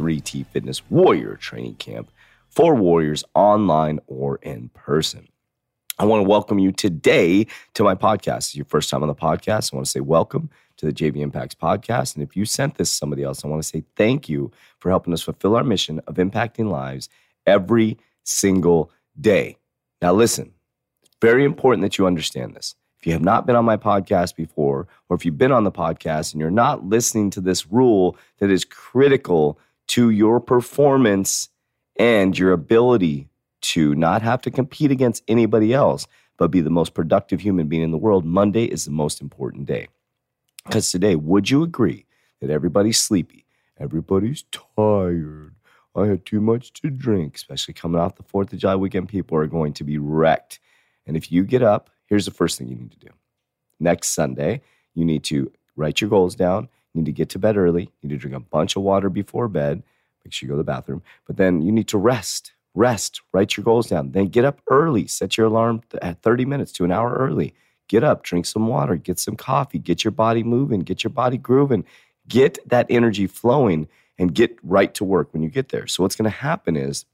3T Fitness Warrior Training Camp for Warriors online or in person. I want to welcome you today to my podcast. It's your first time on the podcast. I want to say welcome to the JV Impacts podcast. And if you sent this to somebody else, I want to say thank you for helping us fulfill our mission of impacting lives every single day. Now, listen, it's very important that you understand this. If you have not been on my podcast before, or if you've been on the podcast and you're not listening to this rule that is critical to your performance and your ability to not have to compete against anybody else, but be the most productive human being in the world, Monday is the most important day. Because today, would you agree that everybody's sleepy? Everybody's tired. I had too much to drink, especially coming off the 4th of July weekend. People are going to be wrecked. And if you get up, here's the first thing you need to do. Next Sunday, you need to write your goals down you need to get to bed early. You need to drink a bunch of water before bed. Make sure you go to the bathroom. But then you need to rest. Rest. Write your goals down. Then get up early. Set your alarm at 30 minutes to an hour early. Get up, drink some water, get some coffee, get your body moving, get your body grooving, get that energy flowing, and get right to work when you get there. So, what's going to happen is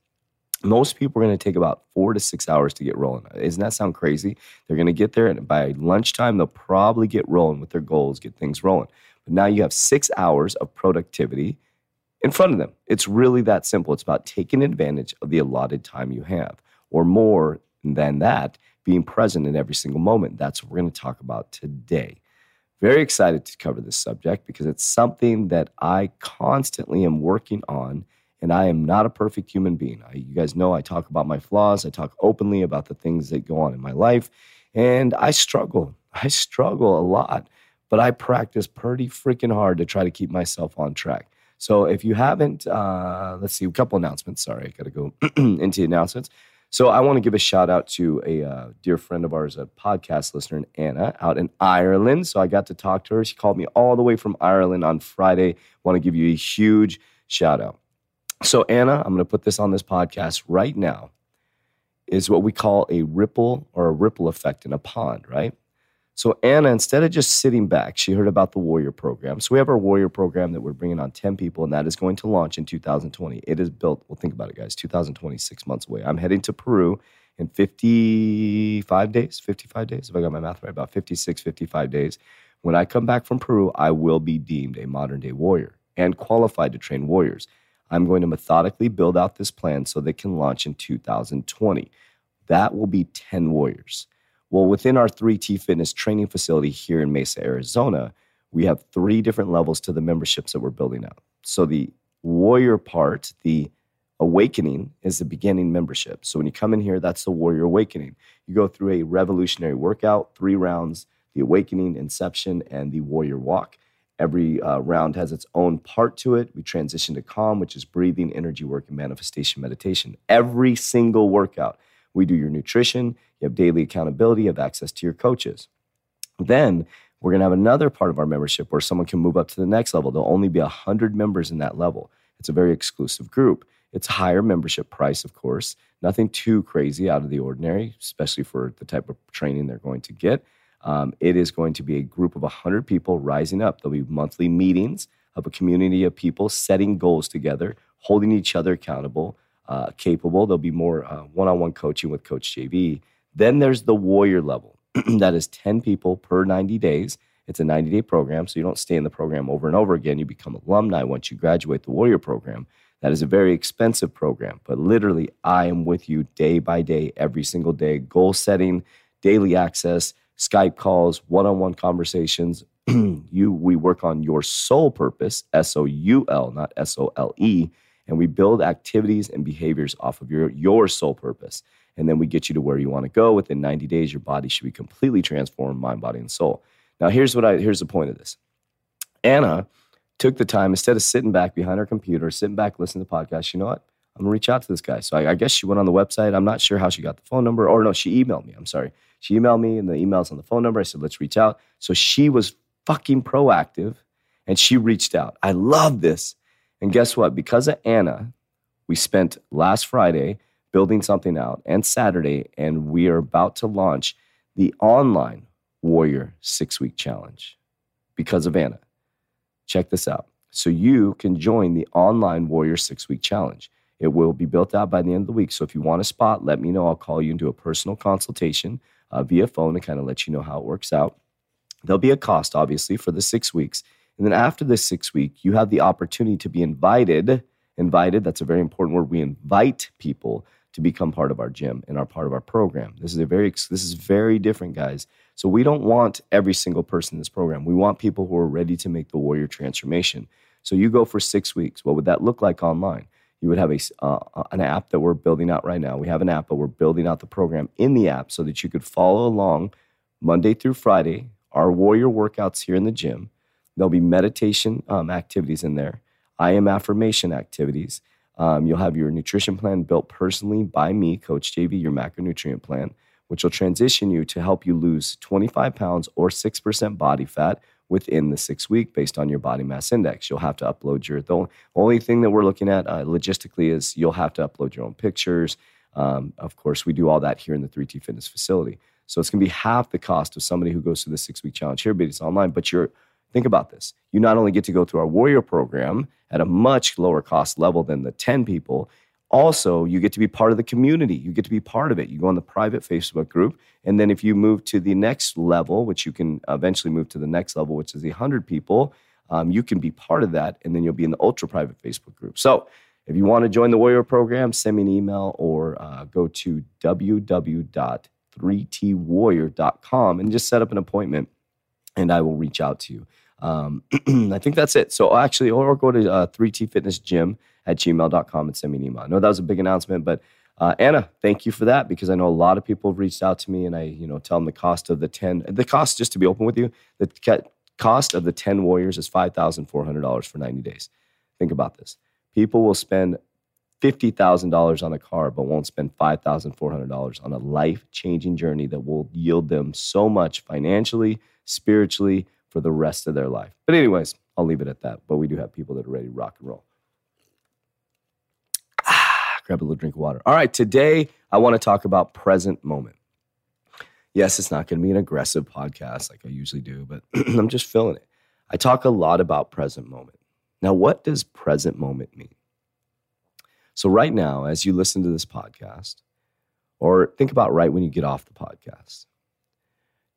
most people are going to take about four to six hours to get rolling. Doesn't that sound crazy? They're going to get there, and by lunchtime, they'll probably get rolling with their goals, get things rolling. But now you have six hours of productivity in front of them. It's really that simple. It's about taking advantage of the allotted time you have, or more than that, being present in every single moment. That's what we're going to talk about today. Very excited to cover this subject because it's something that I constantly am working on. And I am not a perfect human being. I, you guys know I talk about my flaws. I talk openly about the things that go on in my life. And I struggle. I struggle a lot but I practice pretty freaking hard to try to keep myself on track. So if you haven't, uh, let's see, a couple announcements. Sorry, I got to go into announcements. So I want to give a shout out to a uh, dear friend of ours, a podcast listener, Anna, out in Ireland. So I got to talk to her. She called me all the way from Ireland on Friday. Want to give you a huge shout out. So Anna, I'm going to put this on this podcast right now. Is what we call a ripple or a ripple effect in a pond, right? So Anna, instead of just sitting back, she heard about the Warrior program. So we have our Warrior program that we're bringing on 10 people, and that is going to launch in 2020. It is built, well, think about it, guys, 2026 months away. I'm heading to Peru in 55 days, 55 days, if I got my math right, about 56, 55 days. When I come back from Peru, I will be deemed a modern day warrior and qualified to train warriors. I'm going to methodically build out this plan so they can launch in 2020. That will be 10 warriors. Well, within our 3T Fitness training facility here in Mesa, Arizona, we have three different levels to the memberships that we're building out. So the warrior part, the awakening, is the beginning membership. So when you come in here, that's the warrior awakening. You go through a revolutionary workout, three rounds, the awakening, inception, and the warrior walk. Every uh, round has its own part to it. We transition to calm, which is breathing, energy work, and manifestation meditation. Every single workout we do your nutrition, you have daily accountability, you have access to your coaches. Then we're going to have another part of our membership where someone can move up to the next level. There'll only be 100 members in that level. It's a very exclusive group. It's higher membership price, of course, nothing too crazy out of the ordinary, especially for the type of training they're going to get. Um, it is going to be a group of 100 people rising up. There'll be monthly meetings of a community of people setting goals together, holding each other accountable, uh, capable. There'll be more one on one coaching with Coach JV. Then there's the warrior level. that is 10 people per 90 days. It's a 90 day program, so you don't stay in the program over and over again. You become alumni once you graduate the warrior program. That is a very expensive program, but literally, I am with you day by day, every single day. Goal setting, daily access, Skype calls, one on one conversations. you, we work on your soul purpose, S O U L, not S O L E and we build activities and behaviors off of your, your sole purpose. And then we get you to where you want to go. Within 90 days, your body should be completely transformed, mind, body, and soul. Now, here's what I here's the point of this. Anna took the time instead of sitting back behind her computer, sitting back listening to podcasts. You know what? I'm gonna reach out to this guy. So I, I, guess she went on the website. I'm not sure how she got the phone number, or no, she emailed me. I'm sorry. She emailed me, and the email's on the phone number. I said, let's reach out. So she was fucking proactive, and she reached out. I love this. And guess what? Because of Anna, we spent last Friday building something out, and Saturday, and we are about to launch the online Warrior Six Week Challenge because of Anna. Check this out. So you can join the online Warrior Six Week Challenge. It will be built out by the end of the week. So if you want a spot, let me know. I'll call you and do a personal consultation uh, via phone to kind of let you know how it works out. There'll be a cost, obviously, for the six weeks. And then after this six week, you have the opportunity to be invited. Invited, that's a very important word. We invite people to become part of our gym and are part of our program. This is a very this is very different, guys. So we don't want every single person in this program. We want people who are ready to make the warrior transformation. So you go for six weeks. What would that look like online? you would have a, uh, an app that we're building out right now. We have an app, but we're building out the program in the app so that you could follow along Monday through Friday, our warrior workouts here in the gym. There'll be meditation um, activities in there, I am affirmation activities. Um, you'll have your nutrition plan built personally by me, Coach JV, your macronutrient plan, which will transition you to help you lose 25 pounds or 6% body fat within the six week based on your body mass index. You'll have to upload your, the only thing that we're looking at uh, logistically is you'll have to upload your own pictures. Um, of course, we do all that here in the 3T Fitness facility. So it's going to be half the cost of somebody who goes through the six week challenge here, but it's online. But you're, think about this. You not only get to go through our warrior program at a much lower cost level than the 10 people, also you get to be part of the community. You get to be part of it. You go on the private facebook group and then if you move to the next level which you can eventually move to the next level which is the 100 people um, you can be part of that and then you'll be in the ultra private facebook group. So if you want to join the warrior program send me an email or uh, go to www.3twarrior.com and just set up an appointment and i will reach out to you um, i think that's it so actually or go to uh, 3t fitness gym at gmail.com and send me an email. I know that was a big announcement, but uh, Anna, thank you for that because I know a lot of people have reached out to me and I, you know, tell them the cost of the 10, the cost, just to be open with you, the cost of the 10 Warriors is $5,400 for 90 days. Think about this. People will spend $50,000 on a car, but won't spend $5,400 on a life changing journey that will yield them so much financially, spiritually, for the rest of their life. But, anyways, I'll leave it at that. But we do have people that are ready to rock and roll Ah, grab a little drink of water. All right, today I want to talk about present moment. Yes, it's not going to be an aggressive podcast like I usually do, but I'm just feeling it. I talk a lot about present moment. Now, what does present moment mean? So, right now, as you listen to this podcast, or think about right when you get off the podcast,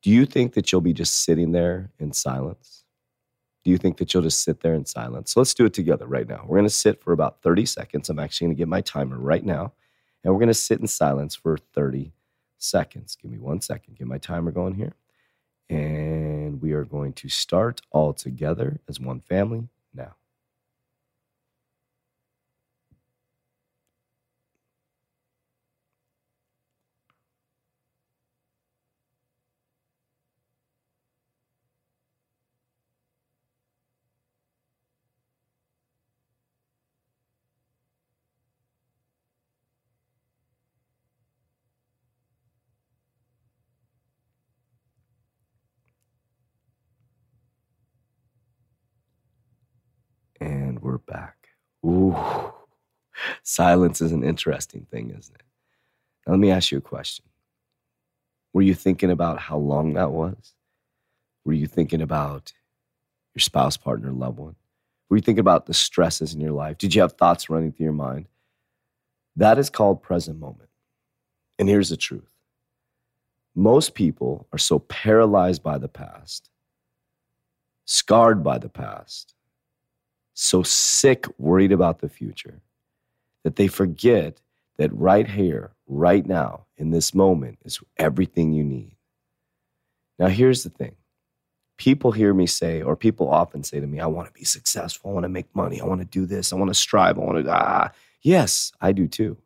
do you think that you'll be just sitting there in silence? Do you think that you'll just sit there in silence? So let's do it together right now. We're going to sit for about 30 seconds. I'm actually going to get my timer right now, and we're going to sit in silence for 30 seconds. Give me one second. Get my timer going here. And we are going to start all together as one family now. We're back. Ooh, silence is an interesting thing, isn't it? Now, let me ask you a question. Were you thinking about how long that was? Were you thinking about your spouse, partner, loved one? Were you thinking about the stresses in your life? Did you have thoughts running through your mind? That is called present moment. And here's the truth most people are so paralyzed by the past, scarred by the past, so sick, worried about the future, that they forget that right here, right now, in this moment, is everything you need. Now, here's the thing people hear me say, or people often say to me, I want to be successful. I want to make money. I want to do this. I want to strive. I want to, ah, yes, I do too.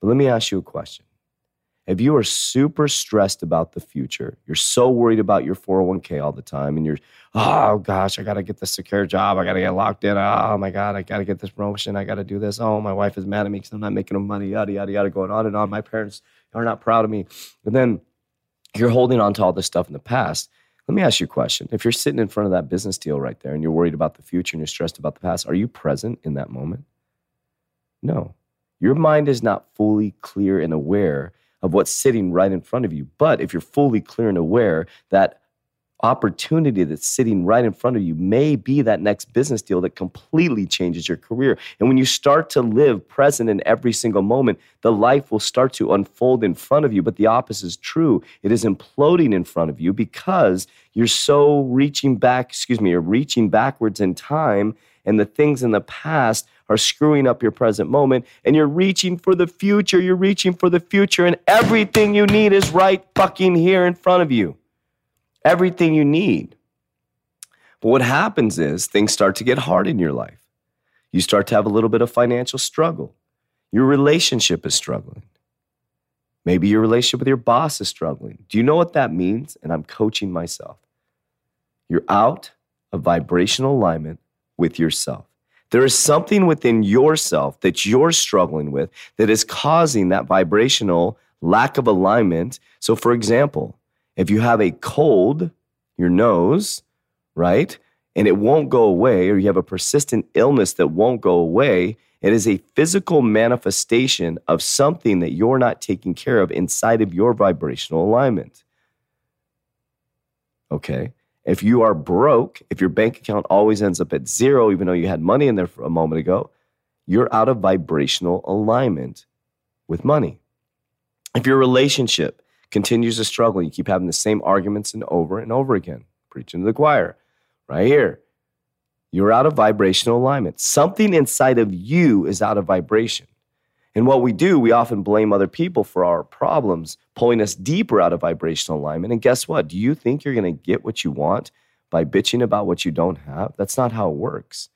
But let me ask you a question. If you are super stressed about the future, you're so worried about your 401k all the time, and you're, oh gosh, I got to get this secure job. I got to get locked in. Oh my God, I got to get this promotion. I got to do this. Oh, my wife is mad at me because I'm not making enough money, yada, yada, yada, going on and on. My parents are not proud of me. And then you're holding on to all this stuff in the past. Let me ask you a question. If you're sitting in front of that business deal right there and you're worried about the future and you're stressed about the past, are you present in that moment? No. Your mind is not fully clear and aware of what's sitting right in front of you. But if you're fully clear and aware that opportunity that's sitting right in front of you may be that next business deal that completely changes your career. And when you start to live present in every single moment, the life will start to unfold in front of you. But the opposite is true. It is imploding in front of you because you're so reaching back, excuse me, you're reaching backwards in time and the things in the past are screwing up your present moment and you're reaching for the future. You're reaching for the future and everything you need is right fucking here in front of you. Everything you need. But what happens is things start to get hard in your life. You start to have a little bit of financial struggle. Your relationship is struggling. Maybe your relationship with your boss is struggling. Do you know what that means? And I'm coaching myself. You're out of vibrational alignment with yourself. There is something within yourself that you're struggling with that is causing that vibrational lack of alignment. So, for example, if you have a cold, your nose, right, and it won't go away, or you have a persistent illness that won't go away, it is a physical manifestation of something that you're not taking care of inside of your vibrational alignment. Okay. If you are broke, if your bank account always ends up at zero, even though you had money in there for a moment ago, you're out of vibrational alignment with money. If your relationship continues to struggle, you keep having the same arguments and over and over again, preaching to the choir, right here, you're out of vibrational alignment. Something inside of you is out of vibration. And what we do, we often blame other people for our problems, pulling us deeper out of vibrational alignment. And guess what? Do you think you're going to get what you want by bitching about what you don't have? That's not how it works.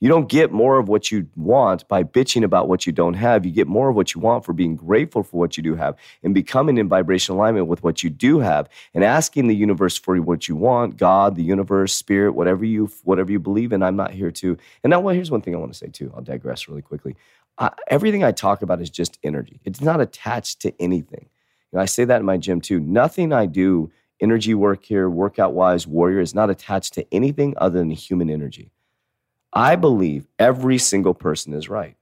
You don't get more of what you want by bitching about what you don't have. You get more of what you want for being grateful for what you do have and becoming in vibrational alignment with what you do have and asking the universe for what you want, God, the universe, spirit, whatever you whatever you believe in. I'm not here to. And now well, here's one thing I want to say too. I'll digress really quickly everything I talk about is just energy. It's not attached to anything. You know, I say that in my gym too. Nothing I do, energy work here, workout wise, warrior, is not attached to anything other than human energy. I believe every single person is right.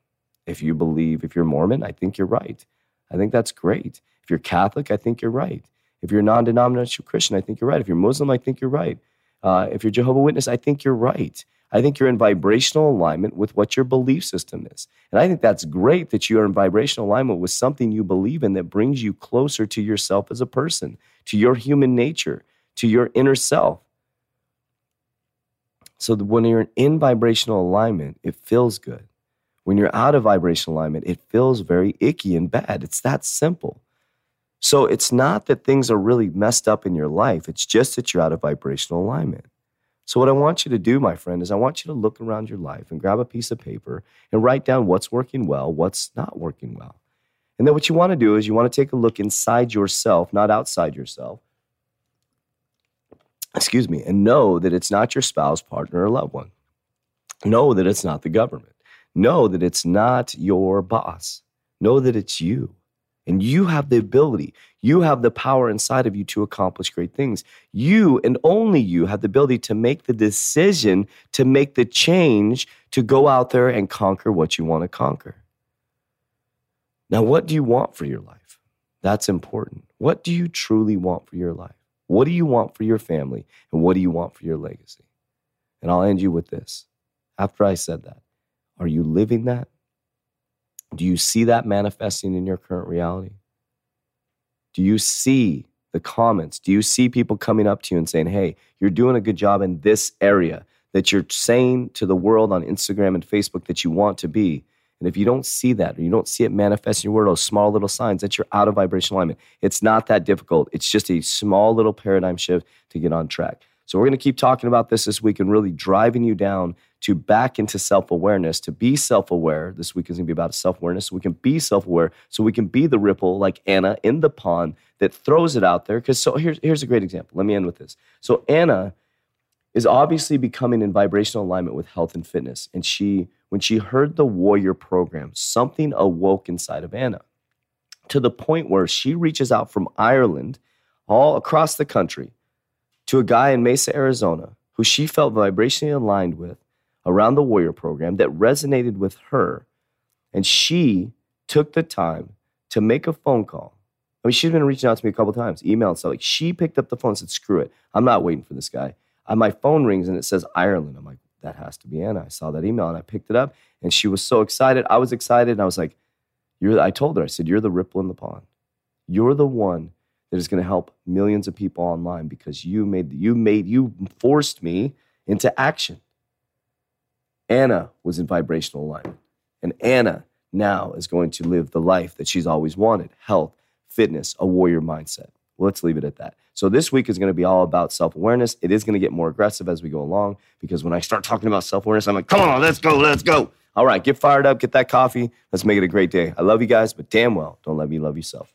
If you believe, if you're Mormon, I think you're right. I think that's great. If you're Catholic, I think you're right. If you're non denominational Christian, I think you're right. If you're Muslim, I think you're right. Uh, if you're Jehovah Witness, I think you're right. I think you're in vibrational alignment with what your belief system is. And I think that's great that you are in vibrational alignment with something you believe in that brings you closer to yourself as a person, to your human nature, to your inner self. So when you're in vibrational alignment, it feels good. When you're out of vibrational alignment, it feels very icky and bad. It's that simple. So it's not that things are really messed up in your life, it's just that you're out of vibrational alignment. So, what I want you to do, my friend, is I want you to look around your life and grab a piece of paper and write down what's working well, what's not working well. And then what you want to do is you want to take a look inside yourself, not outside yourself. Excuse me, and know that it's not your spouse, partner, or loved one. Know that it's not the government. Know that it's not your boss. Know that it's you. And you have the ability, you have the power inside of you to accomplish great things. You and only you have the ability to make the decision, to make the change, to go out there and conquer what you want to conquer. Now, what do you want for your life? That's important. What do you truly want for your life? What do you want for your family? And what do you want for your legacy? And I'll end you with this. After I said that, are you living that? Do you see that manifesting in your current reality? Do you see the comments? Do you see people coming up to you and saying, hey, you're doing a good job in this area that you're saying to the world on Instagram and Facebook that you want to be? And if you don't see that or you don't see it manifest in your world, those small little signs that you're out of vibrational alignment, it's not that difficult. It's just a small little paradigm shift to get on track. So we're going to keep talking about this this week and really driving you down to back into self awareness, to be self aware. This week is going to be about self awareness. So we can be self aware, so we can be the ripple like Anna in the pond that throws it out there. Because so here's, here's a great example. Let me end with this. So Anna is obviously becoming in vibrational alignment with health and fitness. And she, when she heard the warrior program, something awoke inside of Anna to the point where she reaches out from Ireland all across the country to a guy in Mesa, Arizona, who she felt vibrationally aligned with around the warrior program that resonated with her. And she took the time to make a phone call. I mean, she's been reaching out to me a couple times, email and stuff. Like she picked up the phone and said, screw it. I'm not waiting for this guy. And my phone rings and it says Ireland. I'm like, that has to be Anna. I saw that email and I picked it up and she was so excited. I was excited and I was like, you're, I told her, I said, you're the ripple in the pond. You're the one that is going to help millions of people online because you made, you made, you forced me into action. Anna was in vibrational alignment. And Anna now is going to live the life that she's always wanted health, fitness, a warrior mindset. Well, let's leave it at that. So this week is going to be all about self-awareness. It is going to get more aggressive as we go along because when I start talking about self-awareness, I'm like, come on, let's go, let's go. All right, get fired up, get that coffee. Let's make it a great day. I love you guys, but damn well, don't let me love yourself.